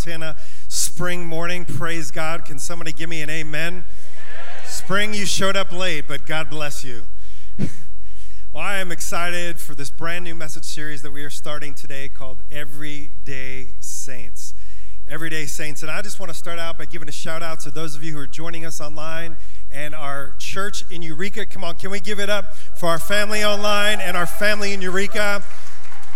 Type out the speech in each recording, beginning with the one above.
Montana spring morning. Praise God. Can somebody give me an amen? Spring, you showed up late, but God bless you. well, I am excited for this brand new message series that we are starting today called Everyday Saints. Everyday Saints. And I just want to start out by giving a shout out to those of you who are joining us online and our church in Eureka. Come on, can we give it up for our family online and our family in Eureka?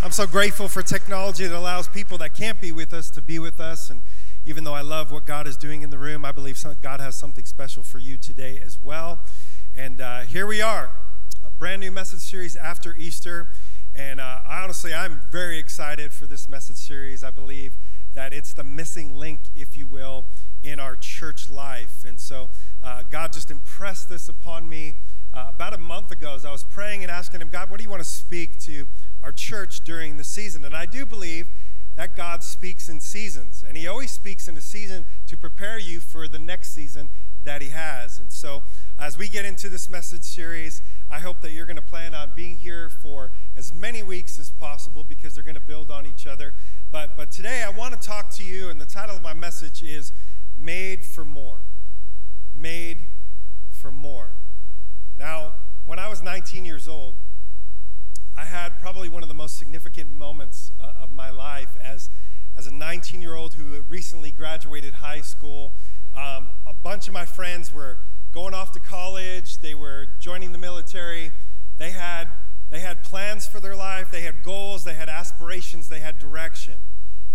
I'm so grateful for technology that allows people that can't be with us to be with us. And even though I love what God is doing in the room, I believe God has something special for you today as well. And uh, here we are, a brand new message series after Easter. And uh, honestly, I'm very excited for this message series. I believe that it's the missing link, if you will, in our church life. And so uh, God just impressed this upon me uh, about a month ago as I was praying and asking Him, God, what do you want to speak to our church during the season. And I do believe that God speaks in seasons, and He always speaks in a season to prepare you for the next season that He has. And so, as we get into this message series, I hope that you're going to plan on being here for as many weeks as possible because they're going to build on each other. But, but today, I want to talk to you, and the title of my message is Made for More. Made for More. Now, when I was 19 years old, I had probably one of the most significant moments uh, of my life as, as a 19 year old who recently graduated high school. Um, a bunch of my friends were going off to college, they were joining the military. They had, they had plans for their life, they had goals, they had aspirations, they had direction.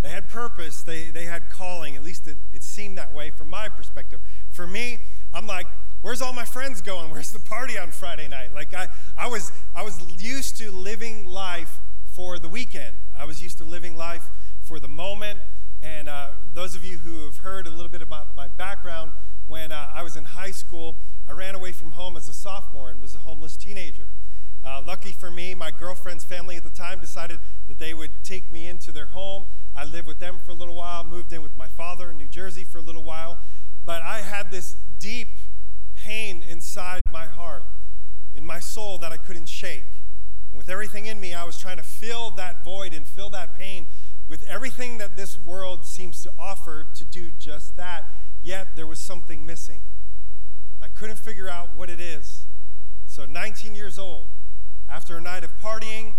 They had purpose, they, they had calling. At least it, it seemed that way from my perspective. For me, I'm like, where's all my friends going? Where's the party on Friday night? Like I, I was I was used to living life for the weekend. I was used to living life for the moment. And uh, those of you who have heard a little bit about my background, when uh, I was in high school, I ran away from home as a sophomore and was a homeless teenager. Uh, lucky for me, my girlfriend's family at the time decided that they would take me into their home. I lived with them for a little while, moved in with my father in New Jersey for a little while. But I had this deep inside my heart, in my soul that I couldn't shake. And with everything in me, I was trying to fill that void and fill that pain with everything that this world seems to offer to do just that. Yet there was something missing. I couldn't figure out what it is. So, 19 years old, after a night of partying,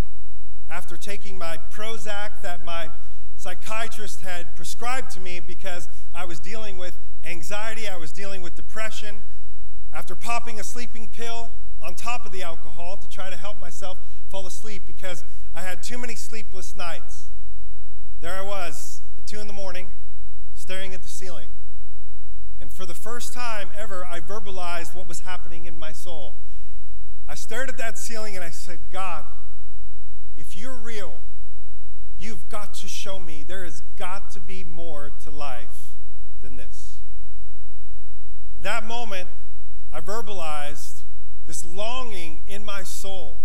after taking my Prozac that my psychiatrist had prescribed to me because I was dealing with anxiety, I was dealing with depression, after popping a sleeping pill on top of the alcohol to try to help myself fall asleep because I had too many sleepless nights. There I was at 2 in the morning, staring at the ceiling. And for the first time ever, I verbalized what was happening in my soul. I stared at that ceiling and I said, God, if you're real, you've got to show me there has got to be more to life than this. In that moment, I verbalized this longing in my soul,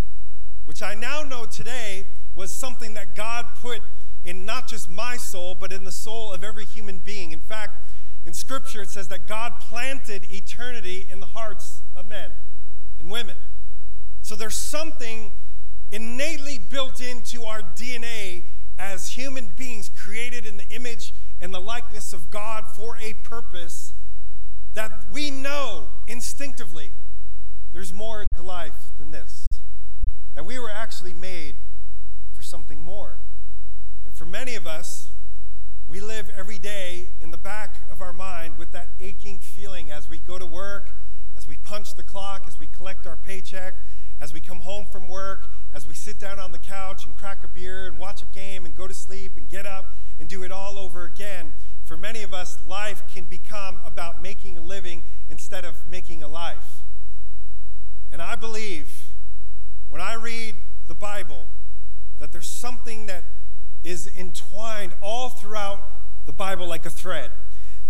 which I now know today was something that God put in not just my soul, but in the soul of every human being. In fact, in Scripture, it says that God planted eternity in the hearts of men and women. So there's something innately built into our DNA as human beings created in the image and the likeness of God for a purpose that we know instinctively there's more to life than this. That we were actually made for something more. And for many of us, we live every day in the back of our mind with that aching feeling as we go to work, as we punch the clock, as we collect our paycheck, as we come home from work, as we sit down on the couch and crack a beer and watch a game and go to sleep and get up and do it all over again for many of us, life can become about making a living instead of making a life. And I believe when I read the Bible that there's something that is entwined all throughout the Bible like a thread.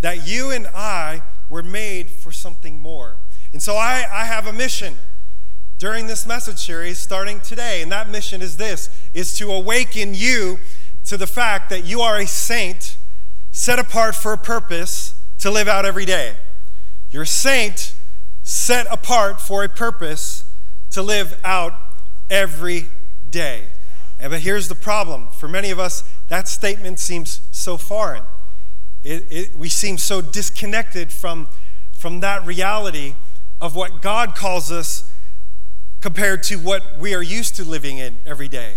That you and I were made for something more. And so I, I have a mission during this message series starting today. And that mission is this is to awaken you to the fact that you are a saint set apart for a purpose to live out every day. You're a saint set apart for a purpose to live out every day. And but here's the problem. For many of us, that statement seems so foreign. it, it, we seem so disconnected from, from that reality of what God calls us compared to what we are used to living in every day.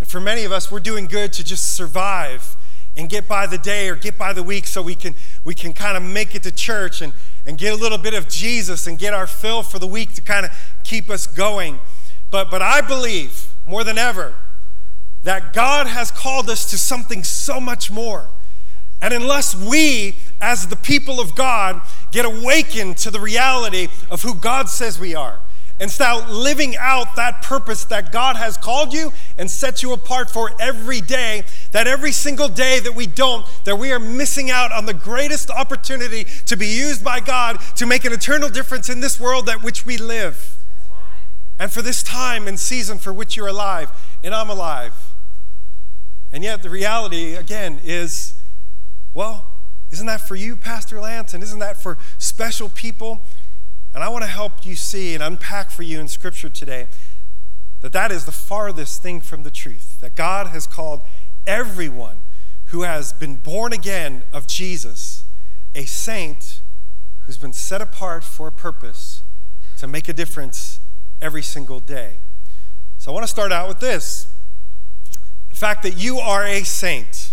And for many of us, we're doing good to just survive and get by the day or get by the week so we can, we can kind of make it to church and, and get a little bit of Jesus and get our fill for the week to kind of keep us going. But, but I believe more than ever that God has called us to something so much more. And unless we, as the people of God, get awakened to the reality of who God says we are, and start living out that purpose that God has called you and set you apart for every day, that every single day that we don't, that we are missing out on the greatest opportunity to be used by God to make an eternal difference in this world that which we live. And for this time and season for which you're alive, and I'm alive. And yet the reality, again, is well, isn't that for you, Pastor Lance? And isn't that for special people? And I want to help you see and unpack for you in Scripture today that that is the farthest thing from the truth. That God has called everyone who has been born again of Jesus a saint who's been set apart for a purpose to make a difference every single day. So I want to start out with this the fact that you are a saint.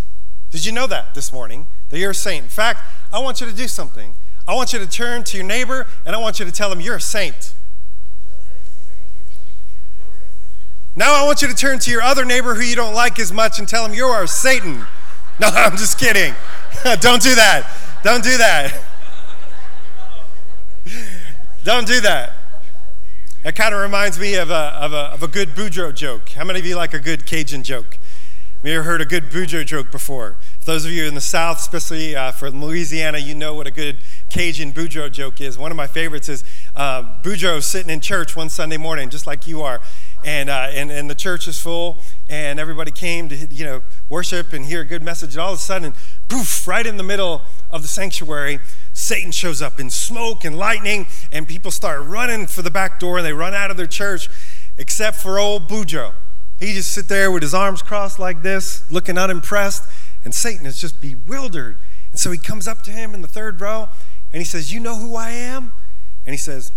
Did you know that this morning? That you're a saint. In fact, I want you to do something. I want you to turn to your neighbor and I want you to tell him you're a saint. Now I want you to turn to your other neighbor who you don't like as much and tell him you are Satan. No, I'm just kidding. don't do that. Don't do that. don't do that. That kind of reminds me of a, of, a, of a good Boudreaux joke. How many of you like a good Cajun joke? Have you ever heard a good Boudreaux joke before? For those of you in the South, especially uh, from Louisiana, you know what a good Cajun Boudreaux joke is. One of my favorites is uh, Boudreaux sitting in church one Sunday morning, just like you are, and, uh, and, and the church is full, and everybody came to you know worship and hear a good message, and all of a sudden, poof, right in the middle of the sanctuary, Satan shows up in smoke and lightning, and people start running for the back door, and they run out of their church, except for old Boudreaux. He just sit there with his arms crossed like this, looking unimpressed, and Satan is just bewildered. And so he comes up to him in the third row and he says, You know who I am? And he says,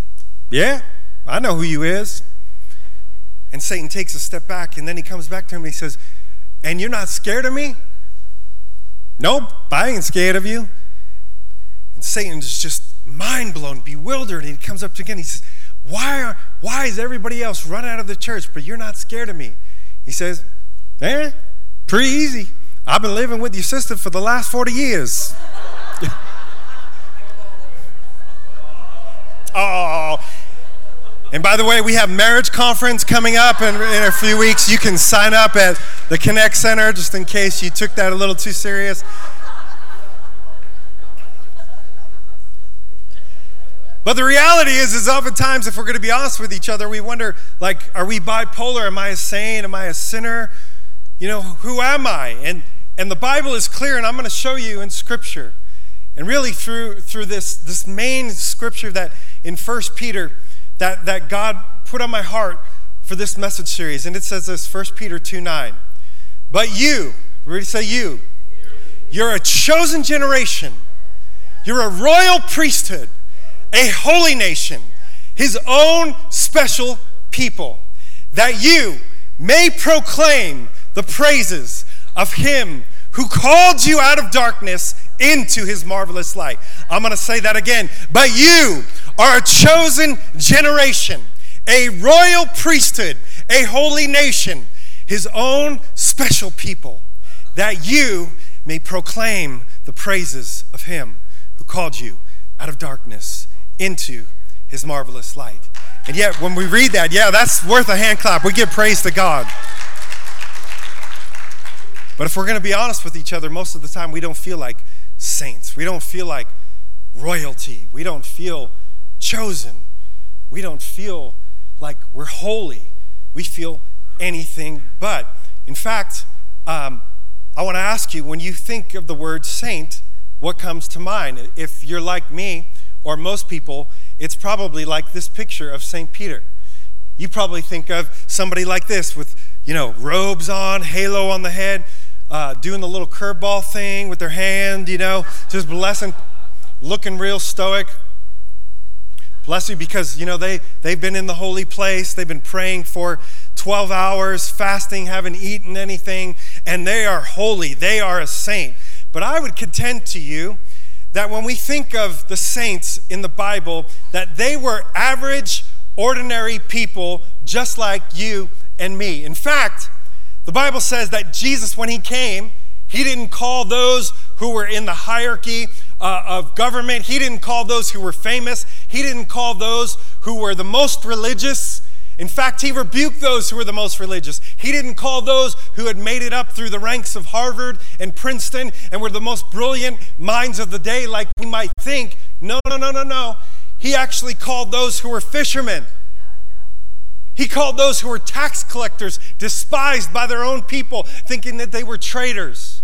Yeah, I know who you is. And Satan takes a step back and then he comes back to him and he says, And you're not scared of me? Nope, I ain't scared of you. And Satan is just mind blown, bewildered. And he comes up to again. He says, why, are, why is everybody else run out of the church, but you're not scared of me? He says, Eh, pretty easy. I've been living with your sister for the last 40 years. oh. And by the way, we have marriage conference coming up in, in a few weeks. You can sign up at the Connect Center just in case you took that a little too serious. But the reality is, is oftentimes, if we're going to be honest with each other, we wonder, like, are we bipolar? Am I a saint? Am I a sinner? You know, who am I? And and the Bible is clear, and I'm going to show you in Scripture. And really through, through this, this main scripture that in 1 Peter that, that God put on my heart for this message series. And it says this 1 Peter 2 9. But you, to say you, you're a chosen generation, you're a royal priesthood, a holy nation, his own special people, that you may proclaim the praises of him who called you out of darkness into his marvelous light. I'm going to say that again. But you are a chosen generation, a royal priesthood, a holy nation, his own special people, that you may proclaim the praises of him who called you out of darkness into his marvelous light. And yet, when we read that, yeah, that's worth a hand clap. We give praise to God. But if we're going to be honest with each other, most of the time we don't feel like saints. We don't feel like royalty. We don't feel chosen. We don't feel like we're holy. We feel anything but. In fact, um, I want to ask you when you think of the word saint, what comes to mind? If you're like me, or most people, it's probably like this picture of St. Peter. You probably think of somebody like this with, you know, robes on, halo on the head, uh, doing the little curveball thing with their hand, you know, just blessing, looking real stoic. Bless you because, you know, they, they've been in the holy place. They've been praying for 12 hours, fasting, haven't eaten anything, and they are holy. They are a saint. But I would contend to you that when we think of the saints in the Bible, that they were average, ordinary people just like you and me. In fact, the Bible says that Jesus, when he came, he didn't call those who were in the hierarchy uh, of government, he didn't call those who were famous, he didn't call those who were the most religious. In fact, he rebuked those who were the most religious. He didn't call those who had made it up through the ranks of Harvard and Princeton and were the most brilliant minds of the day, like we might think. No, no, no, no, no. He actually called those who were fishermen. He called those who were tax collectors, despised by their own people, thinking that they were traitors.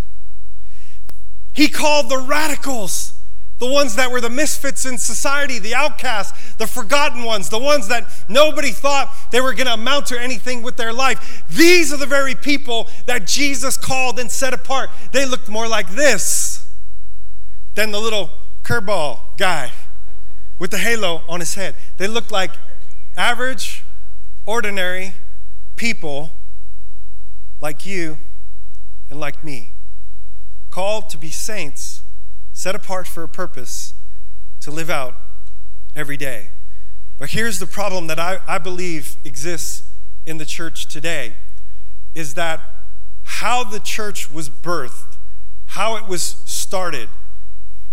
He called the radicals the ones that were the misfits in society, the outcasts, the forgotten ones, the ones that nobody thought they were going to amount to anything with their life. These are the very people that Jesus called and set apart. They looked more like this than the little curveball guy with the halo on his head. They looked like average, ordinary people like you and like me, called to be saints set apart for a purpose to live out every day. But here's the problem that I, I believe exists in the church today is that how the church was birthed, how it was started,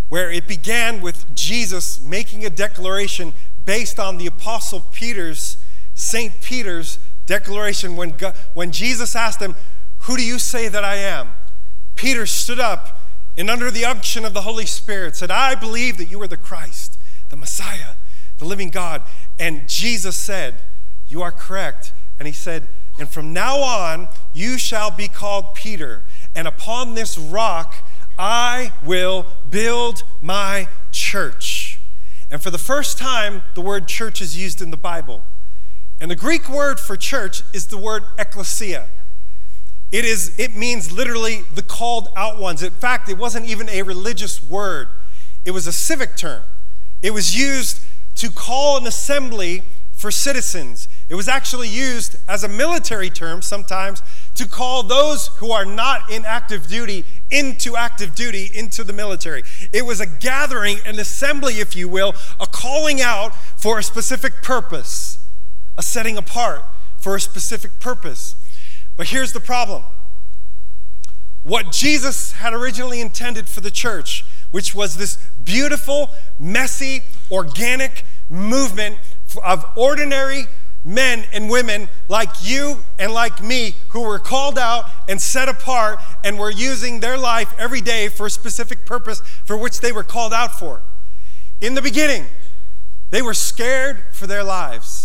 where it began with Jesus making a declaration based on the Apostle Peter's, St. Peter's declaration when, God, when Jesus asked him, Who do you say that I am? Peter stood up and under the unction of the Holy Spirit said, I believe that you are the Christ, the Messiah, the living God. And Jesus said, You are correct. And he said, And from now on, you shall be called Peter. And upon this rock, I will build my church. And for the first time, the word church is used in the Bible. And the Greek word for church is the word ecclesia. It is it means literally the called out ones. In fact, it wasn't even a religious word. It was a civic term. It was used to call an assembly for citizens. It was actually used as a military term sometimes to call those who are not in active duty into active duty into the military. It was a gathering, an assembly, if you will, a calling out for a specific purpose, a setting apart for a specific purpose. But here's the problem what Jesus had originally intended for the church, which was this beautiful, messy, organic movement of ordinary men and women like you and like me who were called out and set apart and were using their life every day for a specific purpose for which they were called out for. In the beginning, they were scared for their lives.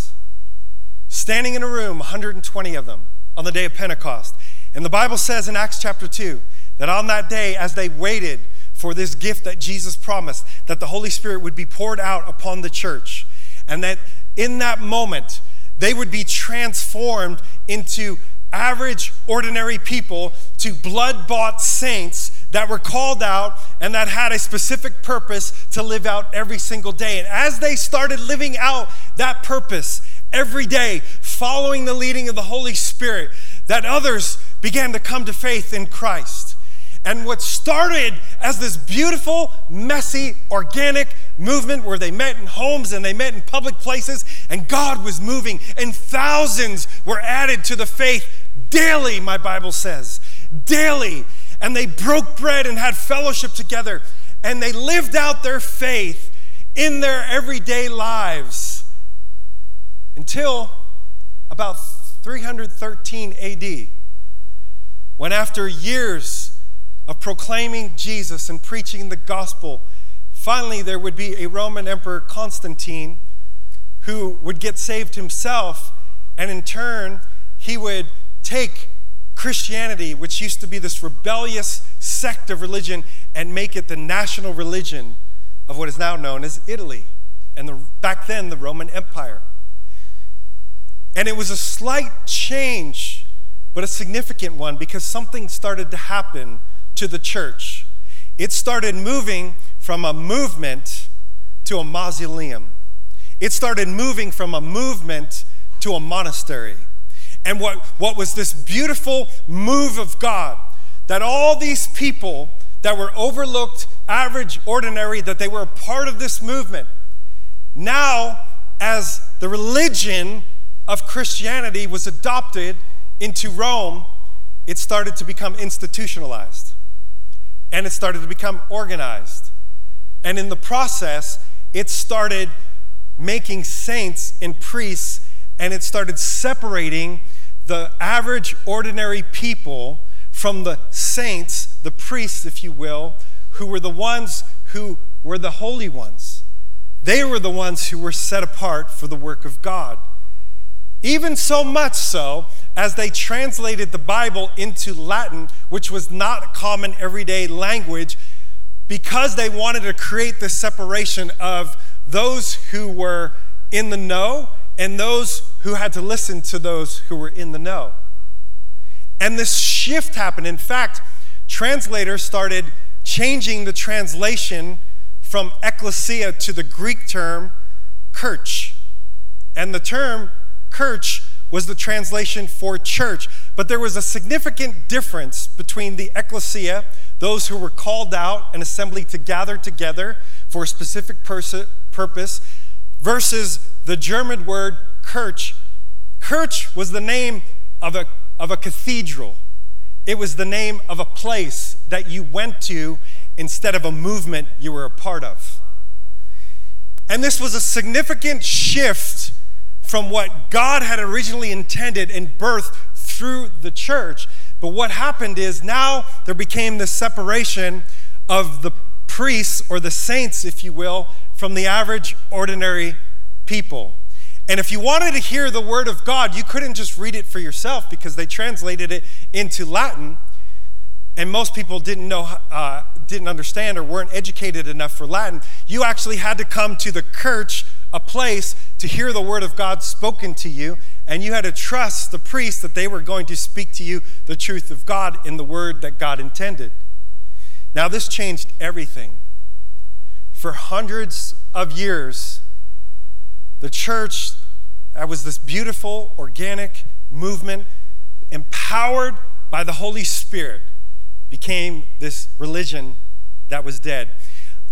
Standing in a room, 120 of them on the day of Pentecost. And the Bible says in Acts chapter 2 that on that day, as they waited for this gift that Jesus promised, that the Holy Spirit would be poured out upon the church, and that in that moment, they would be transformed into average, ordinary people to blood bought saints that were called out and that had a specific purpose to live out every single day. And as they started living out that purpose every day, following the leading of the Holy Spirit, that others began to come to faith in Christ. And what started as this beautiful, messy, organic movement where they met in homes and they met in public places, and God was moving, and thousands were added to the faith daily, my Bible says. Daily. And they broke bread and had fellowship together, and they lived out their faith in their everyday lives until about 313 AD, when after years of proclaiming Jesus and preaching the gospel, finally there would be a Roman Emperor Constantine who would get saved himself, and in turn, he would take Christianity, which used to be this rebellious sect of religion, and make it the national religion of what is now known as Italy, and the, back then the Roman Empire. And it was a slight change but a significant one because something started to happen to the church. It started moving from a movement to a mausoleum. It started moving from a movement to a monastery. And what, what was this beautiful move of God that all these people that were overlooked, average, ordinary, that they were a part of this movement, now, as the religion of Christianity was adopted into Rome, it started to become institutionalized and it started to become organized. And in the process, it started making saints and priests and it started separating the average, ordinary people from the saints, the priests, if you will, who were the ones who were the holy ones. They were the ones who were set apart for the work of God. Even so much so as they translated the Bible into Latin, which was not a common everyday language, because they wanted to create this separation of those who were in the know and those who had to listen to those who were in the know. And this shift happened. In fact, translators started changing the translation from ecclesia to the Greek term kirch. And the term kirch was the translation for church. But there was a significant difference between the ecclesia, those who were called out, an assembly to gather together for a specific pers- purpose, versus the German word Kirch. Kirch was the name of a, of a cathedral, it was the name of a place that you went to instead of a movement you were a part of. And this was a significant shift from what God had originally intended and birthed through the church. But what happened is now there became this separation of the priests or the saints, if you will, from the average, ordinary people. And if you wanted to hear the word of God, you couldn't just read it for yourself because they translated it into Latin. And most people didn't know, uh, didn't understand, or weren't educated enough for Latin. You actually had to come to the church, a place, to hear the word of God spoken to you. And you had to trust the priest that they were going to speak to you the truth of God in the word that God intended. Now, this changed everything. For hundreds of years, the church that was this beautiful, organic movement, empowered by the Holy Spirit, became this religion that was dead.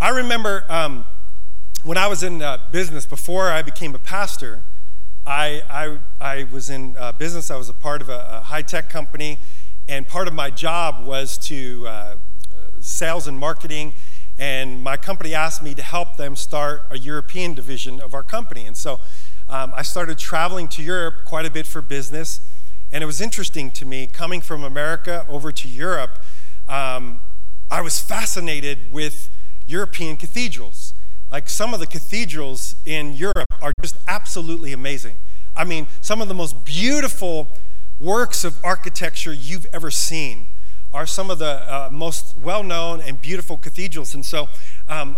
I remember um, when I was in uh, business, before I became a pastor, I, I, I was in uh, business. I was a part of a, a high tech company, and part of my job was to uh, sales and marketing and my company asked me to help them start a European division of our company. And so um, I started traveling to Europe quite a bit for business. And it was interesting to me coming from America over to Europe. Um, I was fascinated with European cathedrals. Like some of the cathedrals in Europe are just absolutely amazing. I mean, some of the most beautiful works of architecture you've ever seen are some of the uh, most well known and beautiful cathedrals. And so, um,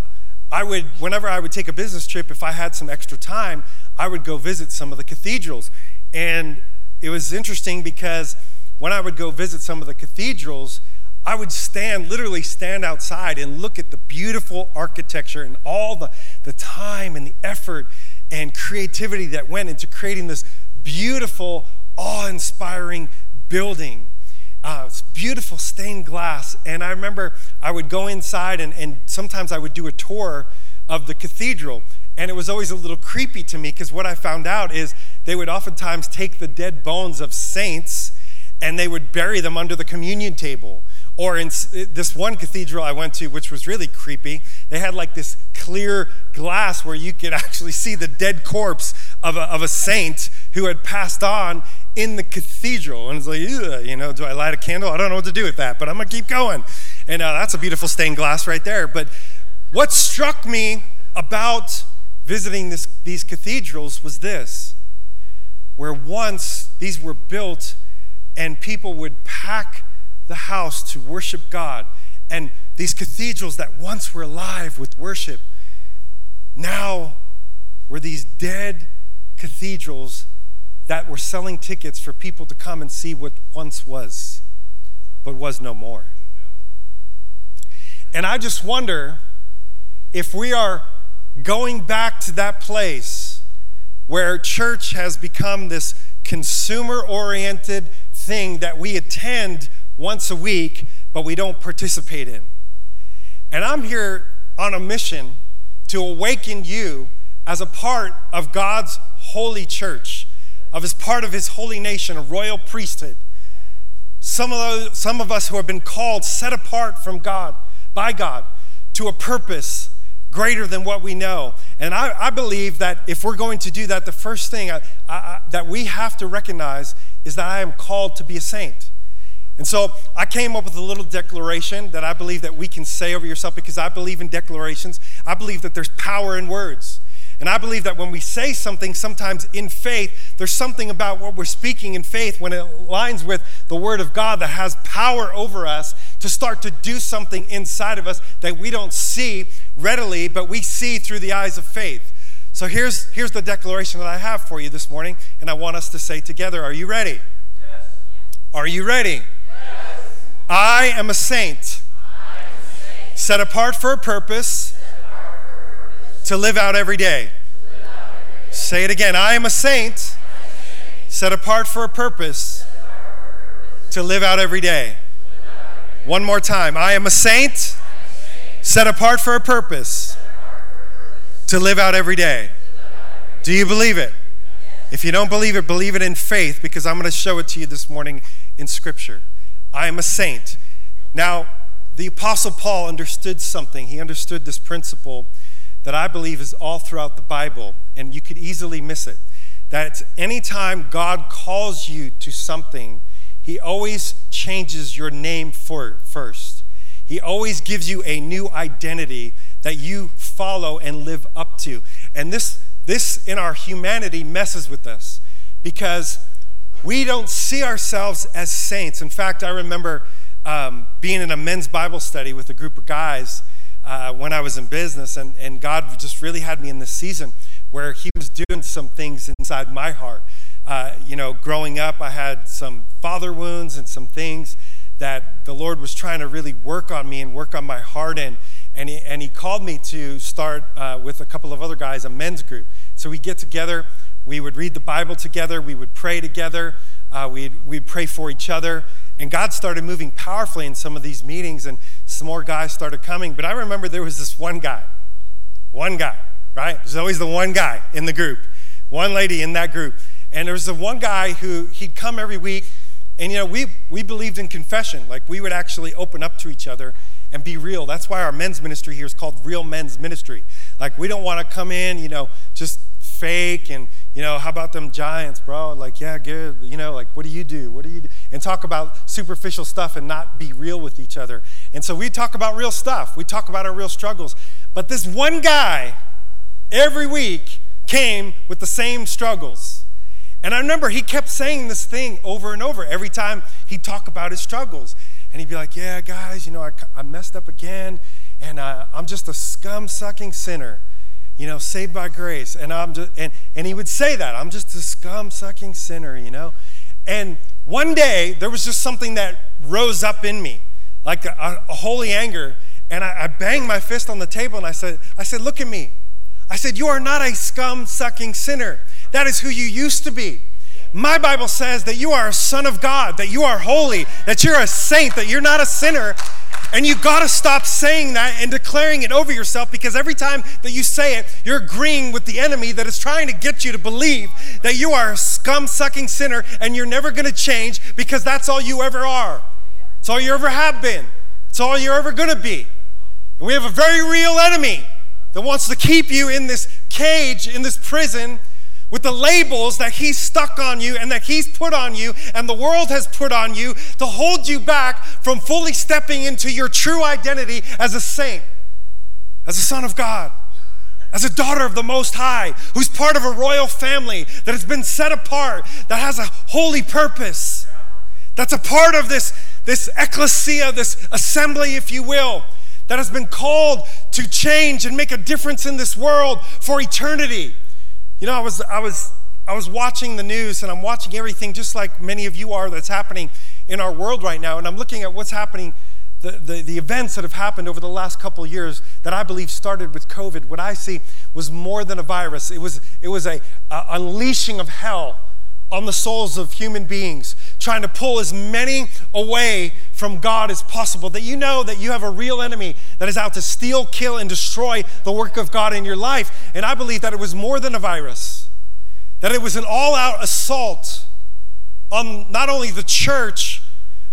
I would, whenever I would take a business trip, if I had some extra time, I would go visit some of the cathedrals. And it was interesting because when I would go visit some of the cathedrals, I would stand, literally stand outside and look at the beautiful architecture and all the, the time and the effort and creativity that went into creating this beautiful, awe inspiring building. Uh, it's beautiful stained glass. And I remember I would go inside, and, and sometimes I would do a tour of the cathedral. And it was always a little creepy to me because what I found out is they would oftentimes take the dead bones of saints and they would bury them under the communion table. Or in this one cathedral I went to, which was really creepy, they had like this clear glass where you could actually see the dead corpse of a, of a saint who had passed on in the cathedral. And it's like, you know, do I light a candle? I don't know what to do with that, but I'm going to keep going. And uh, that's a beautiful stained glass right there. But what struck me about visiting this, these cathedrals was this where once these were built and people would pack the house to worship God. And these cathedrals that once were alive with worship now were these dead cathedrals that were selling tickets for people to come and see what once was, but was no more. And I just wonder if we are going back to that place where church has become this consumer oriented thing that we attend once a week, but we don't participate in. And I'm here on a mission to awaken you as a part of God's holy church, of as part of his holy nation, a royal priesthood. Some of, those, some of us who have been called, set apart from God, by God, to a purpose greater than what we know. And I, I believe that if we're going to do that, the first thing I, I, that we have to recognize is that I am called to be a saint. And so I came up with a little declaration that I believe that we can say over yourself because I believe in declarations. I believe that there's power in words. And I believe that when we say something, sometimes in faith, there's something about what we're speaking in faith when it aligns with the Word of God that has power over us to start to do something inside of us that we don't see readily, but we see through the eyes of faith. So here's, here's the declaration that I have for you this morning, and I want us to say together Are you ready? Yes. Are you ready? I am a saint. set apart for a purpose to live out every day. Say it again. I am a saint set apart for a purpose to live out every day. One more time. I am a saint set apart for a purpose to live out every day. Do you believe it? If you don't believe it, believe it in faith because I'm going to show it to you this morning in Scripture. I am a saint. Now, the Apostle Paul understood something. He understood this principle that I believe is all throughout the Bible, and you could easily miss it. That anytime God calls you to something, He always changes your name for first. He always gives you a new identity that you follow and live up to. And this, this in our humanity messes with us because we don't see ourselves as saints. In fact, I remember um, being in a men's Bible study with a group of guys uh, when I was in business, and, and God just really had me in this season where He was doing some things inside my heart. Uh, you know, growing up, I had some father wounds and some things that the Lord was trying to really work on me and work on my heart. And He, and he called me to start uh, with a couple of other guys, a men's group. So we get together, we would read the Bible together, we would pray together, uh, we'd, we'd pray for each other. And God started moving powerfully in some of these meetings, and some more guys started coming. But I remember there was this one guy, one guy, right? There's always the one guy in the group, one lady in that group. And there was the one guy who he'd come every week, and you know, we, we believed in confession. Like we would actually open up to each other and be real. That's why our men's ministry here is called Real Men's Ministry. Like we don't want to come in, you know, just fake and you know how about them giants bro? Like yeah good. You know like what do you do? What do you do? And talk about superficial stuff and not be real with each other. And so we talk about real stuff. We talk about our real struggles. But this one guy every week came with the same struggles. And i remember he kept saying this thing over and over every time he'd talk about his struggles. And he'd be like yeah guys you know i, I messed up again and uh, i'm just a scum sucking sinner you know, saved by grace. And I'm just, and, and he would say that. I'm just a scum sucking sinner, you know. And one day there was just something that rose up in me, like a, a holy anger. And I, I banged my fist on the table and I said, I said, look at me. I said, You are not a scum sucking sinner. That is who you used to be. My Bible says that you are a son of God, that you are holy, that you're a saint, that you're not a sinner, and you got to stop saying that and declaring it over yourself because every time that you say it, you're agreeing with the enemy that is trying to get you to believe that you are a scum sucking sinner and you're never going to change because that's all you ever are. It's all you ever have been. It's all you're ever going to be. And we have a very real enemy that wants to keep you in this cage, in this prison with the labels that he's stuck on you and that he's put on you and the world has put on you to hold you back from fully stepping into your true identity as a saint, as a son of God, as a daughter of the Most High, who's part of a royal family that has been set apart, that has a holy purpose, that's a part of this, this ecclesia, this assembly, if you will, that has been called to change and make a difference in this world for eternity. You know, I was, I was I was watching the news and I'm watching everything just like many of you are that's happening in our world right now. And I'm looking at what's happening, the, the, the events that have happened over the last couple of years that I believe started with COVID. What I see was more than a virus, it was, it was a, a unleashing of hell on the souls of human beings, trying to pull as many away from God as possible. That you know that you have a real enemy that is out to steal, kill, and destroy the work of God in your life. And I believe that it was more than a virus, that it was an all out assault on not only the church,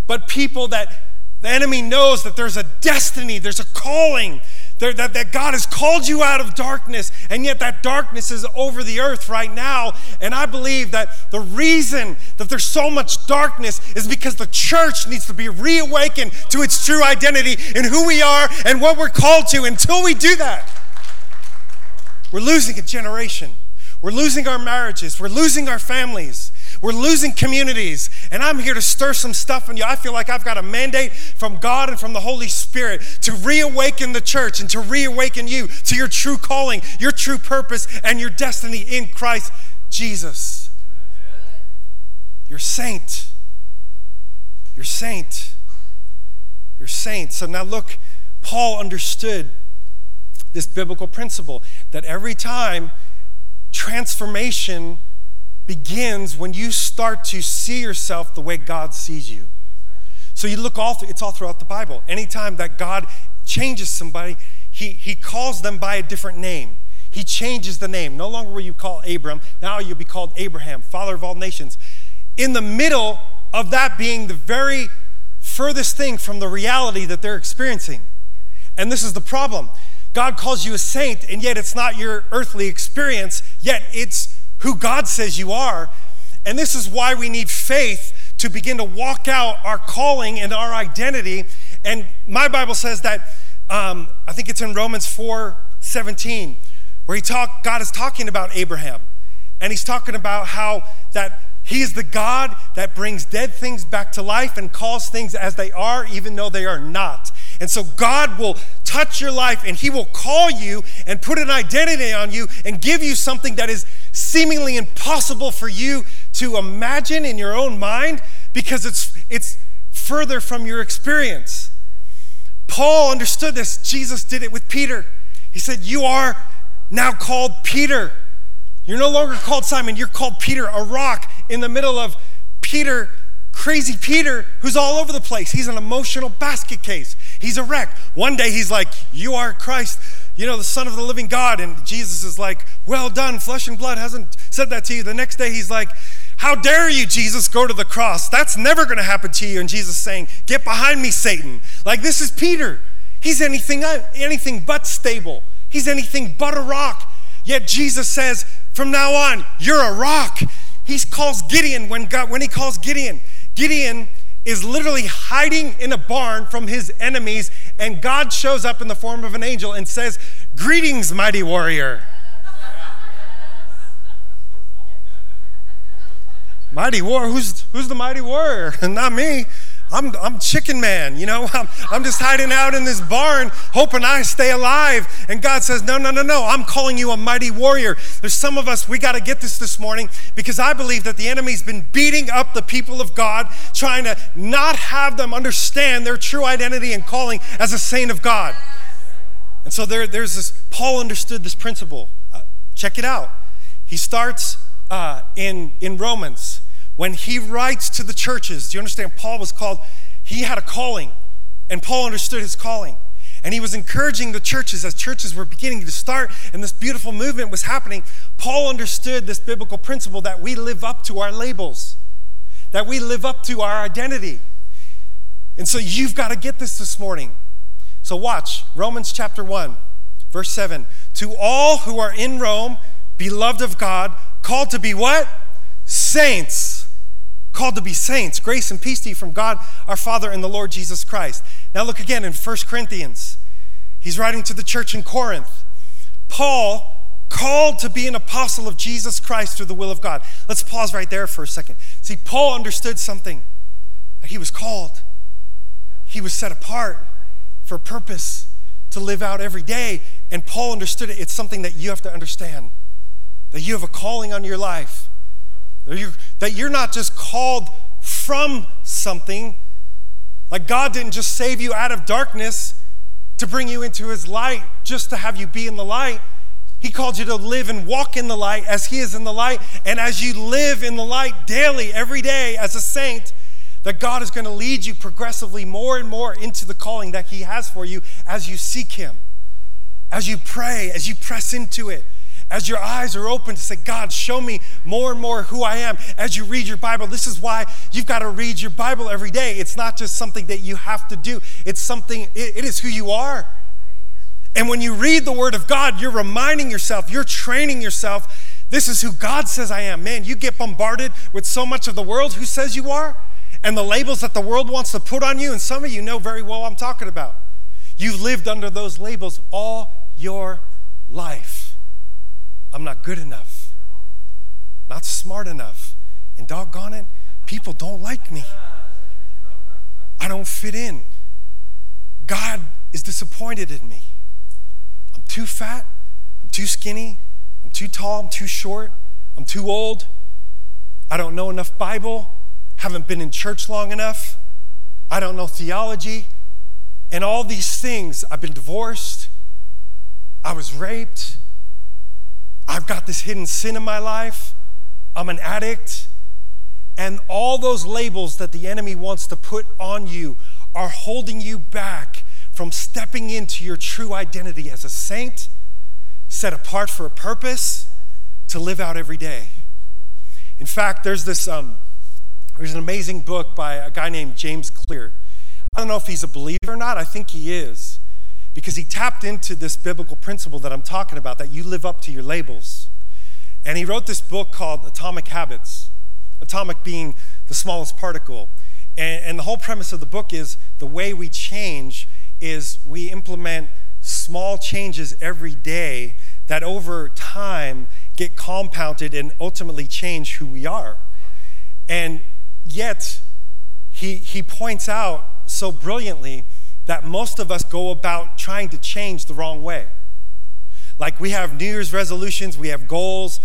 but people that the enemy knows that there's a destiny, there's a calling, that, that God has called you out of darkness, and yet that darkness is over the earth right now. And I believe that the reason that there's so much darkness is because the church needs to be reawakened to its true identity in who we are and what we're called to. Until we do that, we're losing a generation. We're losing our marriages. We're losing our families. We're losing communities. And I'm here to stir some stuff in you. I feel like I've got a mandate from God and from the Holy Spirit to reawaken the church and to reawaken you to your true calling, your true purpose, and your destiny in Christ Jesus. You're saint. You're saint. You're saint. So now look, Paul understood this biblical principle that every time transformation begins when you start to see yourself the way God sees you. So you look all, it's all throughout the Bible. Anytime that God changes somebody, he, he calls them by a different name. He changes the name. No longer will you call Abram, now you'll be called Abraham, father of all nations. In the middle of that being the very furthest thing from the reality that they're experiencing. And this is the problem. God calls you a saint, and yet it's not your earthly experience, yet it's who God says you are. And this is why we need faith to begin to walk out our calling and our identity. And my Bible says that, um, I think it's in Romans 4 17, where he talk, God is talking about Abraham. And he's talking about how that he is the God that brings dead things back to life and calls things as they are, even though they are not. And so God will touch your life and He will call you and put an identity on you and give you something that is seemingly impossible for you to imagine in your own mind because it's, it's further from your experience. Paul understood this. Jesus did it with Peter. He said, You are now called Peter. You're no longer called Simon, you're called Peter, a rock in the middle of Peter, crazy Peter, who's all over the place. He's an emotional basket case. He's a wreck. One day he's like, You are Christ, you know, the Son of the living God. And Jesus is like, Well done, flesh and blood hasn't said that to you. The next day he's like, How dare you, Jesus, go to the cross? That's never going to happen to you. And Jesus saying, Get behind me, Satan. Like, this is Peter. He's anything, uh, anything but stable, he's anything but a rock. Yet Jesus says, From now on, you're a rock. He calls Gideon when, God, when he calls Gideon. Gideon is literally hiding in a barn from his enemies, and God shows up in the form of an angel and says, Greetings, mighty warrior. mighty warrior? Who's, who's the mighty warrior? Not me. I'm, I'm chicken man, you know, I'm, I'm just hiding out in this barn hoping I stay alive. And God says, No, no, no, no, I'm calling you a mighty warrior. There's some of us, we got to get this this morning because I believe that the enemy's been beating up the people of God, trying to not have them understand their true identity and calling as a saint of God. And so there, there's this, Paul understood this principle. Uh, check it out. He starts uh, in, in Romans when he writes to the churches, do you understand? Paul was called, he had a calling, and Paul understood his calling. And he was encouraging the churches as churches were beginning to start and this beautiful movement was happening. Paul understood this biblical principle that we live up to our labels, that we live up to our identity. And so you've got to get this this morning. So watch Romans chapter 1, verse 7. To all who are in Rome, beloved of God, called to be what? Saints called to be saints. Grace and peace to you from God our Father and the Lord Jesus Christ. Now look again in 1 Corinthians. He's writing to the church in Corinth. Paul called to be an apostle of Jesus Christ through the will of God. Let's pause right there for a second. See, Paul understood something he was called, he was set apart for a purpose to live out every day. And Paul understood it. It's something that you have to understand that you have a calling on your life that you're not just called from something. Like God didn't just save you out of darkness to bring you into his light, just to have you be in the light. He called you to live and walk in the light as He is in the light. And as you live in the light daily, every day as a saint, that God is going to lead you progressively more and more into the calling that He has for you as you seek Him, as you pray, as you press into it, as your eyes are open to say, God, show me more and more who I am. As you read your Bible, this is why you've got to read your Bible every day. It's not just something that you have to do, it's something, it, it is who you are. And when you read the Word of God, you're reminding yourself, you're training yourself, this is who God says I am. Man, you get bombarded with so much of the world who says you are, and the labels that the world wants to put on you, and some of you know very well I'm talking about. You've lived under those labels all your life. I'm not good enough, not smart enough, and doggone it, people don't like me. I don't fit in. God is disappointed in me. I'm too fat, I'm too skinny, I'm too tall, I'm too short, I'm too old, I don't know enough Bible, haven't been in church long enough, I don't know theology, and all these things. I've been divorced, I was raped, I've got this hidden sin in my life, I'm an addict. And all those labels that the enemy wants to put on you are holding you back from stepping into your true identity as a saint, set apart for a purpose to live out every day. In fact, there's this um, there's an amazing book by a guy named James Clear. I don't know if he's a believer or not. I think he is because he tapped into this biblical principle that I'm talking about that you live up to your labels. And he wrote this book called Atomic Habits, atomic being the smallest particle. And, and the whole premise of the book is the way we change is we implement small changes every day that over time get compounded and ultimately change who we are. And yet, he, he points out so brilliantly that most of us go about trying to change the wrong way. Like we have New Year's resolutions, we have goals,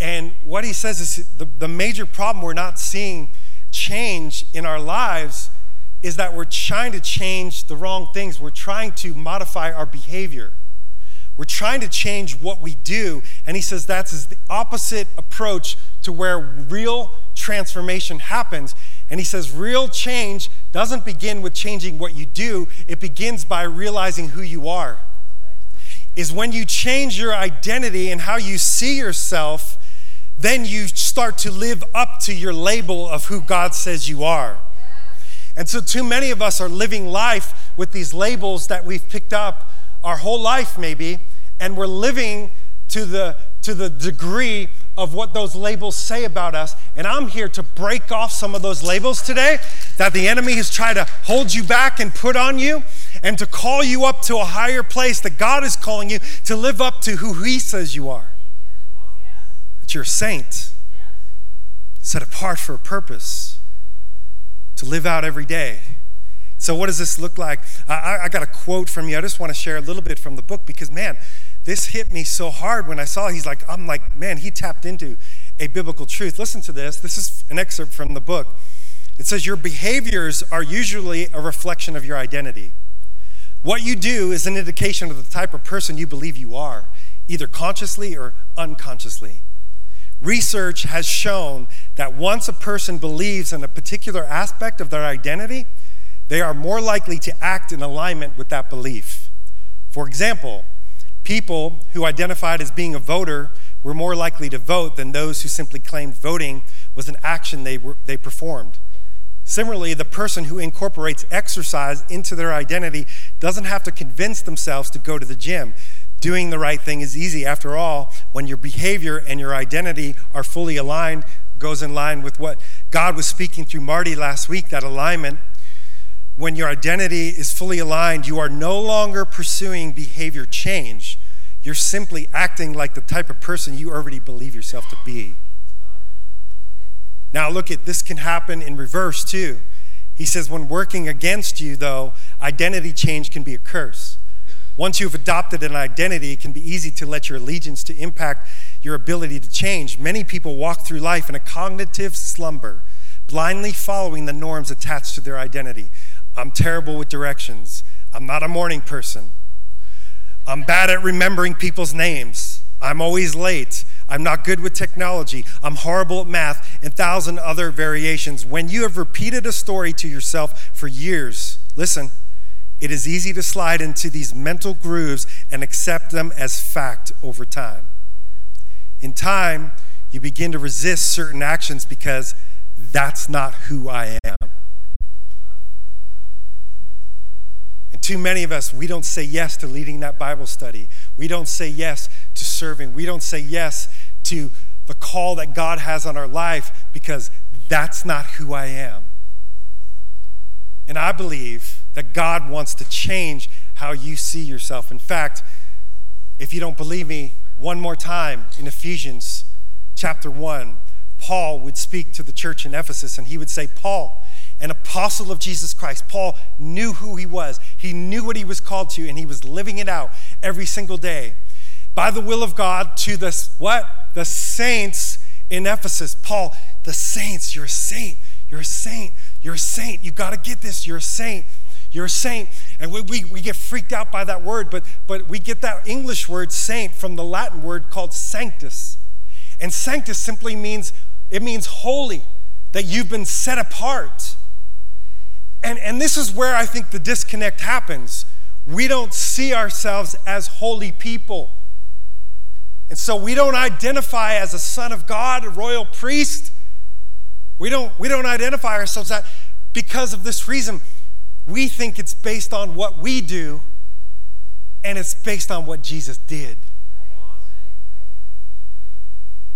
and what he says is the, the major problem we're not seeing change in our lives is that we're trying to change the wrong things. We're trying to modify our behavior. We're trying to change what we do. And he says that's the opposite approach to where real transformation happens. And he says real change doesn't begin with changing what you do, it begins by realizing who you are. Is when you change your identity and how you see yourself, then you start to live up to your label of who God says you are. And so, too many of us are living life with these labels that we've picked up our whole life, maybe, and we're living to the, to the degree of what those labels say about us. And I'm here to break off some of those labels today that the enemy has tried to hold you back and put on you, and to call you up to a higher place that God is calling you to live up to who He says you are. That you're a saint, set apart for a purpose to live out every day. So, what does this look like? I, I, got a quote from you. I just want to share a little bit from the book because, man, this hit me so hard when I saw. He's like, I'm like, man, he tapped into a biblical truth. Listen to this. This is an excerpt from the book. It says, Your behaviors are usually a reflection of your identity. What you do is an indication of the type of person you believe you are, either consciously or unconsciously. Research has shown that once a person believes in a particular aspect of their identity, they are more likely to act in alignment with that belief. For example, people who identified as being a voter were more likely to vote than those who simply claimed voting was an action they, were, they performed. Similarly, the person who incorporates exercise into their identity doesn't have to convince themselves to go to the gym doing the right thing is easy. After all, when your behavior and your identity are fully aligned, goes in line with what God was speaking through Marty last week, that alignment. When your identity is fully aligned, you are no longer pursuing behavior change. You're simply acting like the type of person you already believe yourself to be. Now, look at this can happen in reverse too. He says, when working against you, though, identity change can be a curse. Once you've adopted an identity, it can be easy to let your allegiance to impact your ability to change. Many people walk through life in a cognitive slumber, blindly following the norms attached to their identity. I'm terrible with directions. I'm not a morning person. I'm bad at remembering people's names. I'm always late. I'm not good with technology. I'm horrible at math, and thousand other variations. When you have repeated a story to yourself for years, listen, it is easy to slide into these mental grooves and accept them as fact over time. In time, you begin to resist certain actions because that's not who I am. And too many of us, we don't say yes to leading that Bible study. We don't say yes to serving. We don't say yes to the call that God has on our life because that's not who I am. And I believe that God wants to change how you see yourself. In fact, if you don't believe me, one more time in Ephesians chapter 1, Paul would speak to the church in Ephesus and he would say, Paul, an apostle of Jesus Christ, Paul knew who he was. He knew what he was called to and he was living it out every single day. By the will of God to the what? The saints in Ephesus. Paul, the saints, you're a saint. You're a saint. You're a saint. You got to get this. You're a saint. You're a saint. And we, we, we get freaked out by that word, but, but we get that English word saint from the Latin word called sanctus. And sanctus simply means, it means holy, that you've been set apart. And, and this is where I think the disconnect happens. We don't see ourselves as holy people. And so we don't identify as a son of God, a royal priest. We don't, we don't identify ourselves that because of this reason we think it's based on what we do, and it's based on what Jesus did.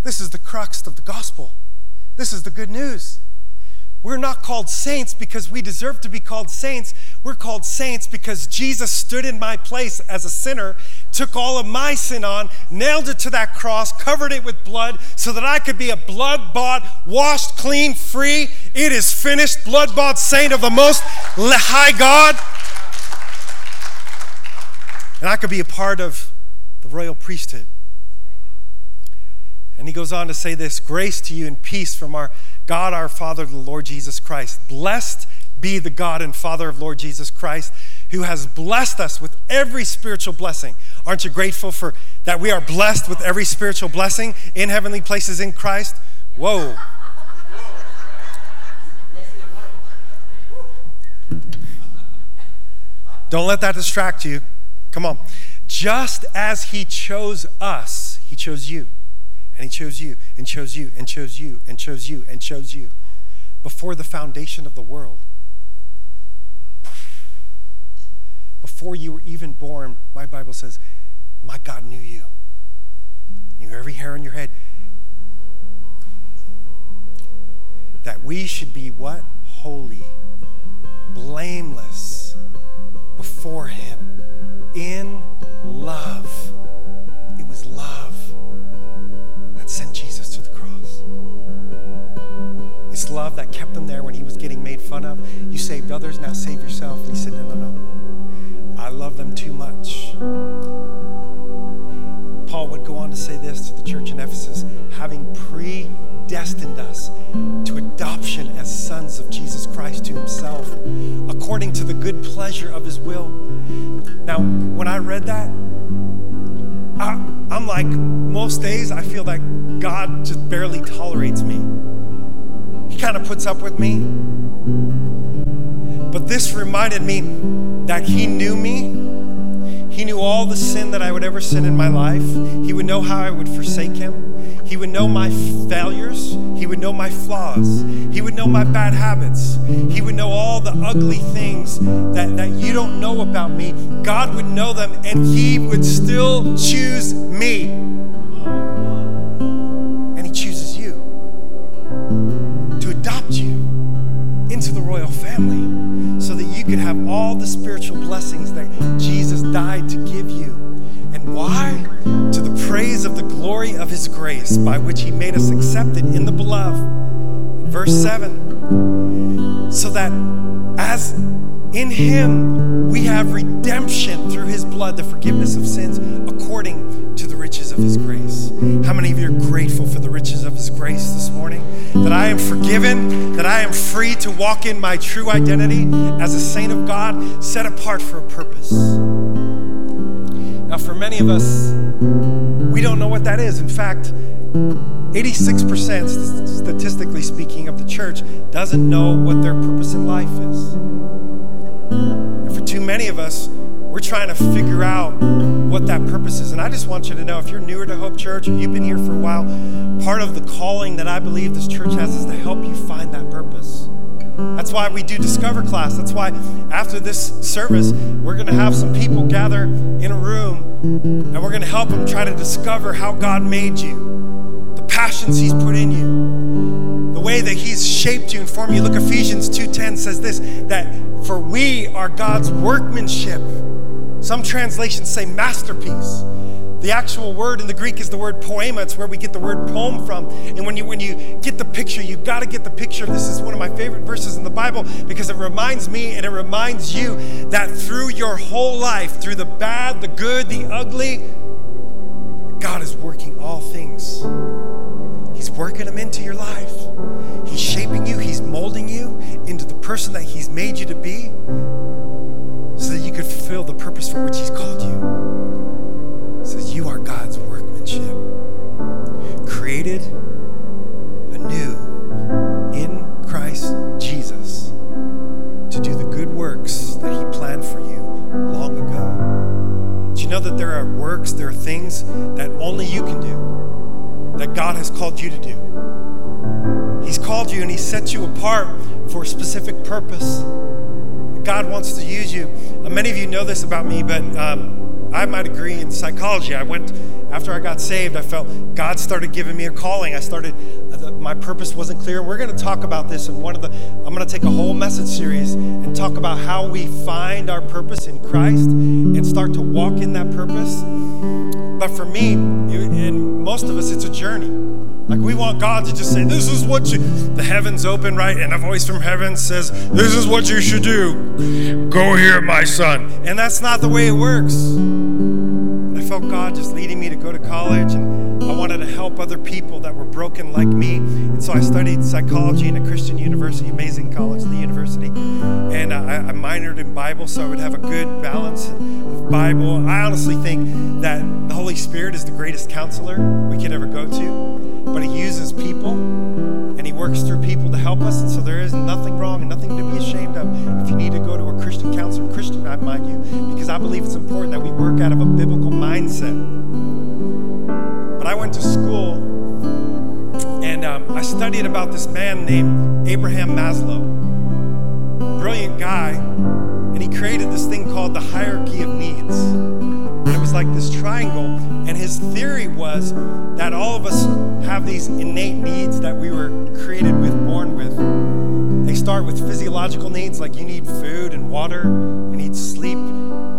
This is the crux of the gospel. This is the good news. We're not called saints because we deserve to be called saints. We're called saints because Jesus stood in my place as a sinner, took all of my sin on, nailed it to that cross, covered it with blood so that I could be a blood bought, washed clean, free. It is finished, blood bought saint of the most high God. And I could be a part of the royal priesthood. And he goes on to say this grace to you and peace from our God our Father, the Lord Jesus Christ. Blessed be the God and Father of Lord Jesus Christ, who has blessed us with every spiritual blessing. Aren't you grateful for that we are blessed with every spiritual blessing in heavenly places in Christ? Whoa. Don't let that distract you. Come on. Just as he chose us, he chose you. And he chose you, and chose you, and chose you, and chose you, and chose you before the foundation of the world. Before you were even born, my Bible says, my God knew you. Knew every hair on your head. That we should be what? Holy, blameless before Him in love. Love that kept him there when he was getting made fun of. You saved others, now save yourself. And he said, No, no, no. I love them too much. Paul would go on to say this to the church in Ephesus having predestined us to adoption as sons of Jesus Christ to himself, according to the good pleasure of his will. Now, when I read that, I, am like, most days I feel like God just barely tolerates me. He kind of puts up with me. But this reminded me that He knew me. He knew all the sin that I would ever sin in my life. He would know how I would forsake Him. He would know my failures. He would know my flaws. He would know my bad habits. He would know all the ugly things that, that you don't know about me. God would know them, and He would still choose me. Into the royal family so that you could have all the spiritual blessings that Jesus died to give you. And why? To the praise of the glory of his grace by which he made us accepted in the beloved. Verse 7 so that as In him we have redemption through his blood, the forgiveness of sins, according to the riches of his grace. How many of you are grateful for the riches of his grace this morning? That I am forgiven, that I am free to walk in my true identity as a saint of God, set apart for a purpose. Now, for many of us, we don't know what that is. In fact, 86%, statistically speaking, of the church doesn't know what their purpose in life is. Too many of us, we're trying to figure out what that purpose is. And I just want you to know if you're newer to Hope Church or you've been here for a while, part of the calling that I believe this church has is to help you find that purpose. That's why we do Discover class. That's why after this service, we're going to have some people gather in a room and we're going to help them try to discover how God made you, the passions He's put in you, way that He's shaped you and formed you. Look, Ephesians 2:10 says this that for we are God's workmanship. Some translations say masterpiece. The actual word in the Greek is the word poema. It's where we get the word poem from. And when you when you get the picture, you got to get the picture. This is one of my favorite verses in the Bible because it reminds me and it reminds you that through your whole life, through the bad, the good, the ugly, God is working all things. He's working them into your life. Molding you into the person that he's made you to be so that you could fulfill the purpose for which he's called you says, You are God's workmanship, created anew in Christ Jesus to do the good works that He planned for you long ago. Do you know that there are works, there are things that only you can do, that God has called you to do? He's called you and He set you apart for a specific purpose. God wants to use you. Uh, many of you know this about me, but um, I have my degree in psychology. I went, after I got saved, I felt God started giving me a calling. I started, my purpose wasn't clear. We're going to talk about this in one of the, I'm going to take a whole message series and talk about how we find our purpose in Christ and start to walk in that purpose. But for me, and most of us, it's a journey. Like we want God to just say, This is what you, the heavens open, right? And a voice from heaven says, This is what you should do. Go here, my son. And that's not the way it works. I felt God just leading me to go to college, and I wanted to help other people that were broken like me. And so I studied psychology in a Christian university, amazing college, the university. And I, I minored in Bible so I would have a good balance of Bible. I honestly think that the Holy Spirit is the greatest counselor we could ever go to but He uses people and He works through people to help us. And so there is nothing wrong and nothing to be ashamed of if you need to go to a Christian counselor, Christian, I mind you, because I believe it's important that we work out of a biblical mindset. I went to school and um, I studied about this man named Abraham Maslow. Brilliant guy. And he created this thing called the hierarchy of needs. And it was like this triangle. And his theory was that all of us have these innate needs that we were created with, born with. They start with physiological needs, like you need food and water, you need sleep.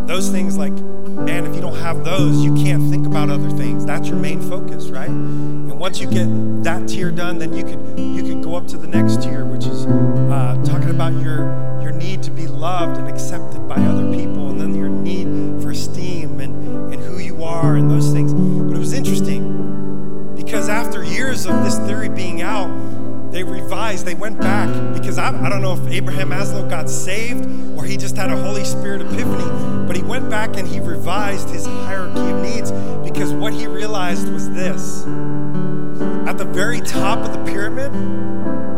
Those things, like, man, if you don't have those, you can't think about other things. That's your main focus, right? And once you get that tier done, then you could you could go up to the next tier, which is uh, talking about your your need to be loved and accepted by other people, and then your need for esteem and and who you are and those things. But it was interesting because after years of this theory being out, they revised, they went back because I, I don't know if Abraham Maslow got saved or he just had a Holy Spirit epiphany, but he went back and he revised his hierarchy of needs because what he realized was this. At the very top of the pyramid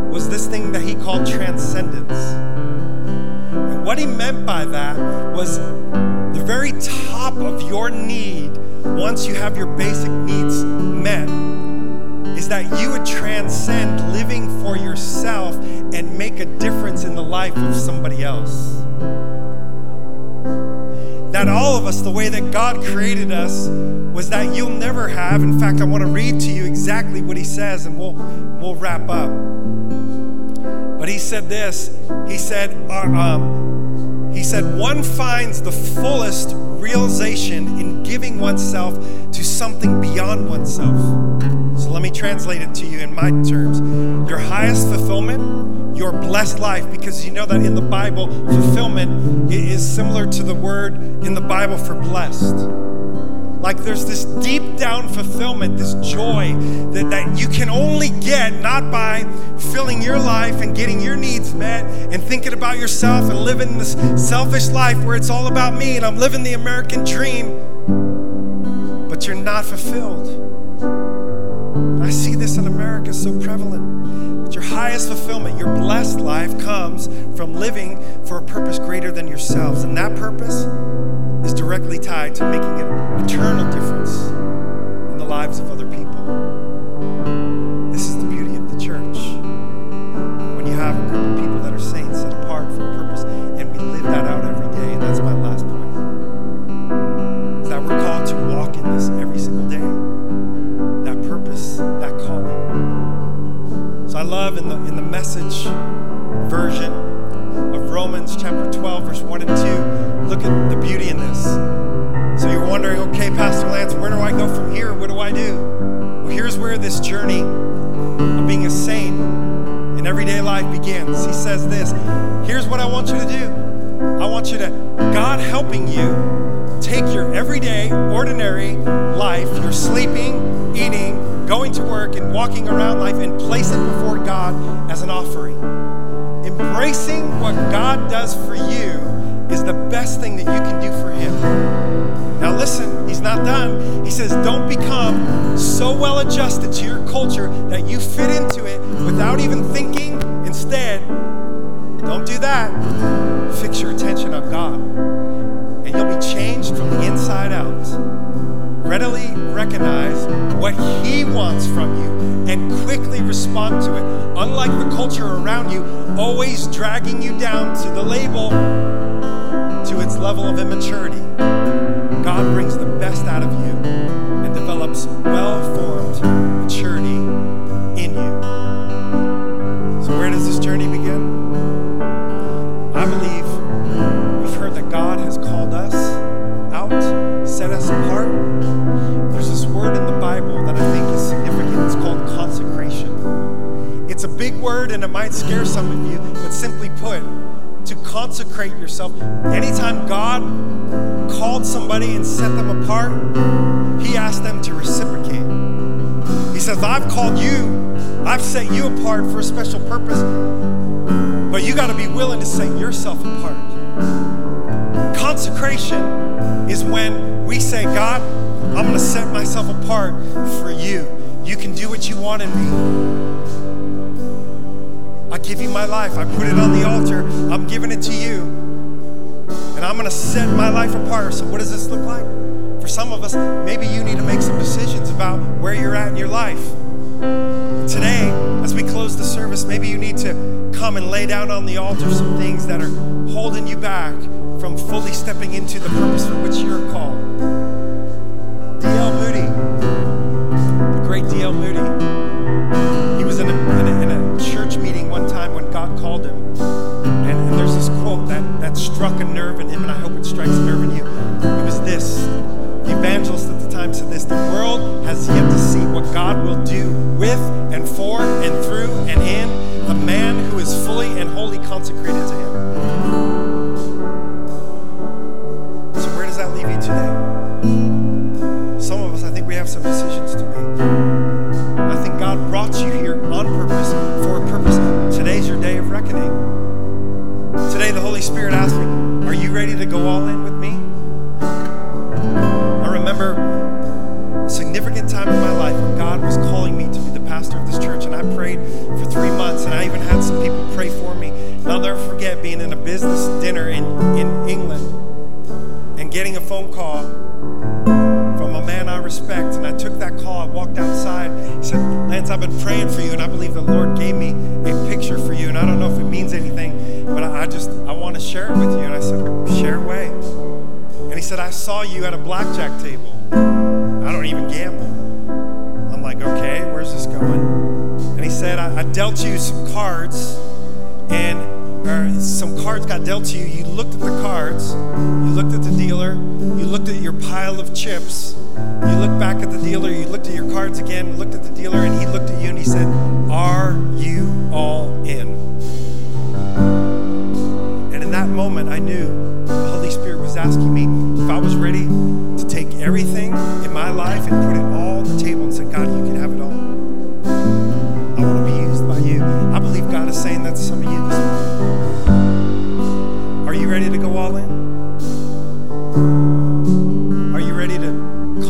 was this thing that he called transcendence. And what he meant by that was the very top of your need once you have your basic needs met, is that you would transcend living for yourself and make a difference in the life of somebody else. All of us, the way that God created us, was that you'll never have. In fact, I want to read to you exactly what he says, and we'll we'll wrap up. But he said this. He said, uh, um, he said, one finds the fullest realization in giving oneself to something beyond oneself. So let me translate it to you in my terms. Your highest fulfillment, your blessed life, because you know that in the Bible, fulfillment is similar to the word in the Bible for blessed. Like there's this deep down fulfillment, this joy that, that you can only get not by filling your life and getting your needs met and thinking about yourself and living this selfish life where it's all about me and I'm living the American dream, but you're not fulfilled. I see this in America so prevalent. Highest fulfillment, your blessed life, comes from living for a purpose greater than yourselves. And that purpose is directly tied to making an eternal difference in the lives of other people. Message version of Romans chapter 12, verse 1 and 2. Look at the beauty in this. So you're wondering, okay, Pastor Lance, where do I go from here? What do I do? Well, here's where this journey of being a saint in everyday life begins. He says this Here's what I want you to do. I want you to, God helping you take your everyday, ordinary life, your sleeping, eating, going to work, and walking around life, and place it before God as an offering embracing what God does for you is the best thing that you can do for Him. Now, listen, He's not done. He says, don't become so well adjusted to your culture that you fit into it without even thinking. Instead, don't do that. Fix your attention on God, and you'll be changed from the inside out readily recognize what He wants from you and quickly respond to it. Unlike the culture around you, always dragging you down to the label, to its level of immaturity. God brings the and it might scare some of you, but simply put, to consecrate yourself. Anytime God called somebody and set them apart, He asked them to reciprocate. He says, I've called you, I've set you apart for a special purpose, but you got to be willing to set yourself apart. Consecration is when we say, God, I'm going to set myself apart for you. You can do what you want in me. Give you my life. I put it on the altar. I'm giving it to you. And I'm going to set my life apart. So, what does this look like? For some of us, maybe you need to make some decisions about where you're at in your life. Today, as we close the service, maybe you need to come and lay down on the altar some things that are holding you back from fully stepping into the purpose for which you're called. With and for and through and in the man who is fully and wholly consecrated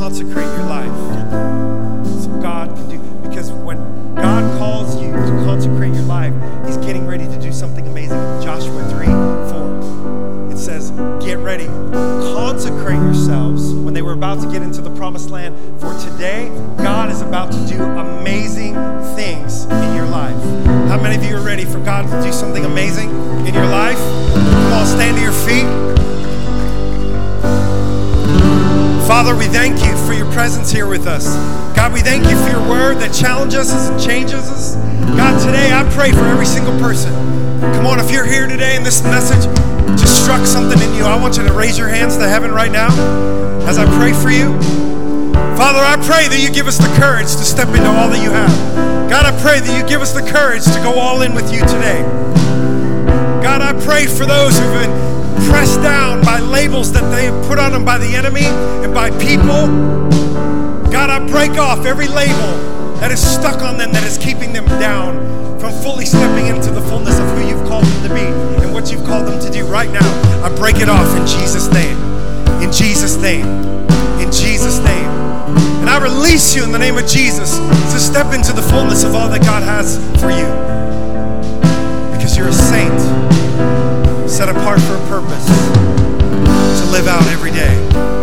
consecrate your life with us. God, we thank you for your word that challenges us and changes us. God, today I pray for every single person. Come on, if you're here today and this message just struck something in you, I want you to raise your hands to heaven right now as I pray for you. Father, I pray that you give us the courage to step into all that you have. God, I pray that you give us the courage to go all in with you today. God, I pray for those who've been pressed down by labels that they have put on them by the enemy and by people. God, I break off every label that is stuck on them that is keeping them down from fully stepping into the fullness of who you've called them to be and what you've called them to do right now. I break it off in Jesus' name. In Jesus' name. In Jesus' name. And I release you in the name of Jesus to step into the fullness of all that God has for you. Because you're a saint set apart for a purpose to live out every day.